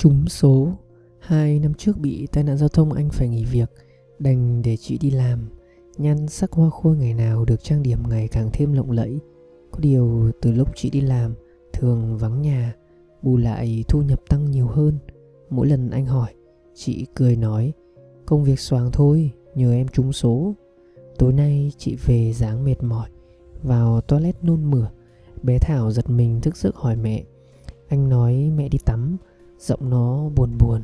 Trúng số. Hai năm trước bị tai nạn giao thông, anh phải nghỉ việc, Đành để chị đi làm. Nhan sắc hoa khôi ngày nào được trang điểm ngày càng thêm lộng lẫy. Có điều từ lúc chị đi làm, Thường vắng nhà, Bù lại thu nhập tăng nhiều hơn. Mỗi lần anh hỏi, Chị cười nói, Công việc xoàng thôi, Nhờ em trúng số. Tối nay chị về dáng mệt mỏi, Vào toilet nôn mửa. Bé Thảo giật mình thức giấc hỏi mẹ. Anh nói, mẹ đi tắm. Giọng nó buồn buồn.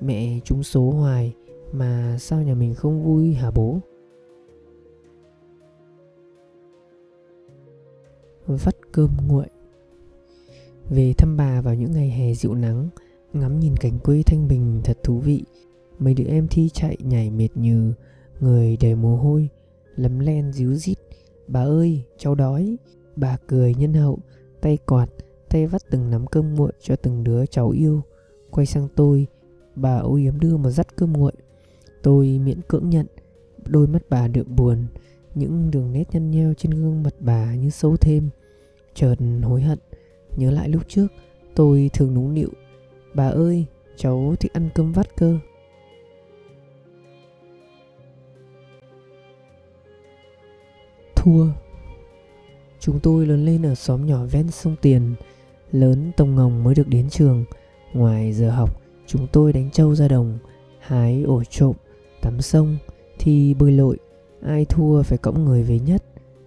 Mẹ trúng số hoài Mà sao nhà mình không vui hả bố? Vắt cơm nguội. Về thăm bà vào những ngày hè dịu nắng, Ngắm nhìn cảnh quê thanh bình thật thú vị. Mấy đứa em thi chạy nhảy mệt như Người đầy mồ hôi, Lấm len díu dít. Bà ơi, cháu đói. Bà cười nhân hậu, Tay quạt. Tay vắt từng nắm cơm nguội cho từng đứa cháu yêu. Quay sang tôi, Bà âu yếm đưa một dắt cơm nguội. Tôi miễn cưỡng nhận, Đôi mắt bà đượm buồn, Những đường nét nhăn nheo trên gương mặt bà như sâu thêm. Chợt hối hận, Nhớ lại lúc trước, Tôi thường núng nịu. Bà ơi, cháu thích ăn cơm vắt cơ. Thua. Chúng tôi lớn lên ở xóm nhỏ ven sông Tiền. Lớn tông ngồng mới được đến trường. Ngoài giờ học, Chúng tôi đánh trâu ra đồng, Hái, ổ trộm, Tắm sông, Thi, bơi lội. Ai thua phải cõng người về nhất.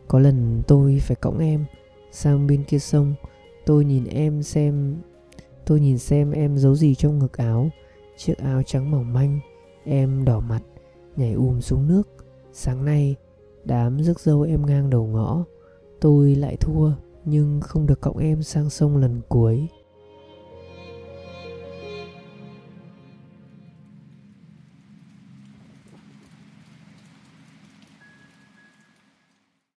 Có lần tôi phải cõng em Sang bên kia sông. Tôi nhìn em xem, Tôi nhìn xem em giấu gì trong ngực áo. Chiếc áo trắng mỏng manh, Em đỏ mặt, Nhảy ùm xuống nước. Sáng nay, Đám rước dâu em ngang đầu ngõ. Tôi lại thua. Nhưng không được cõng em sang sông lần cuối.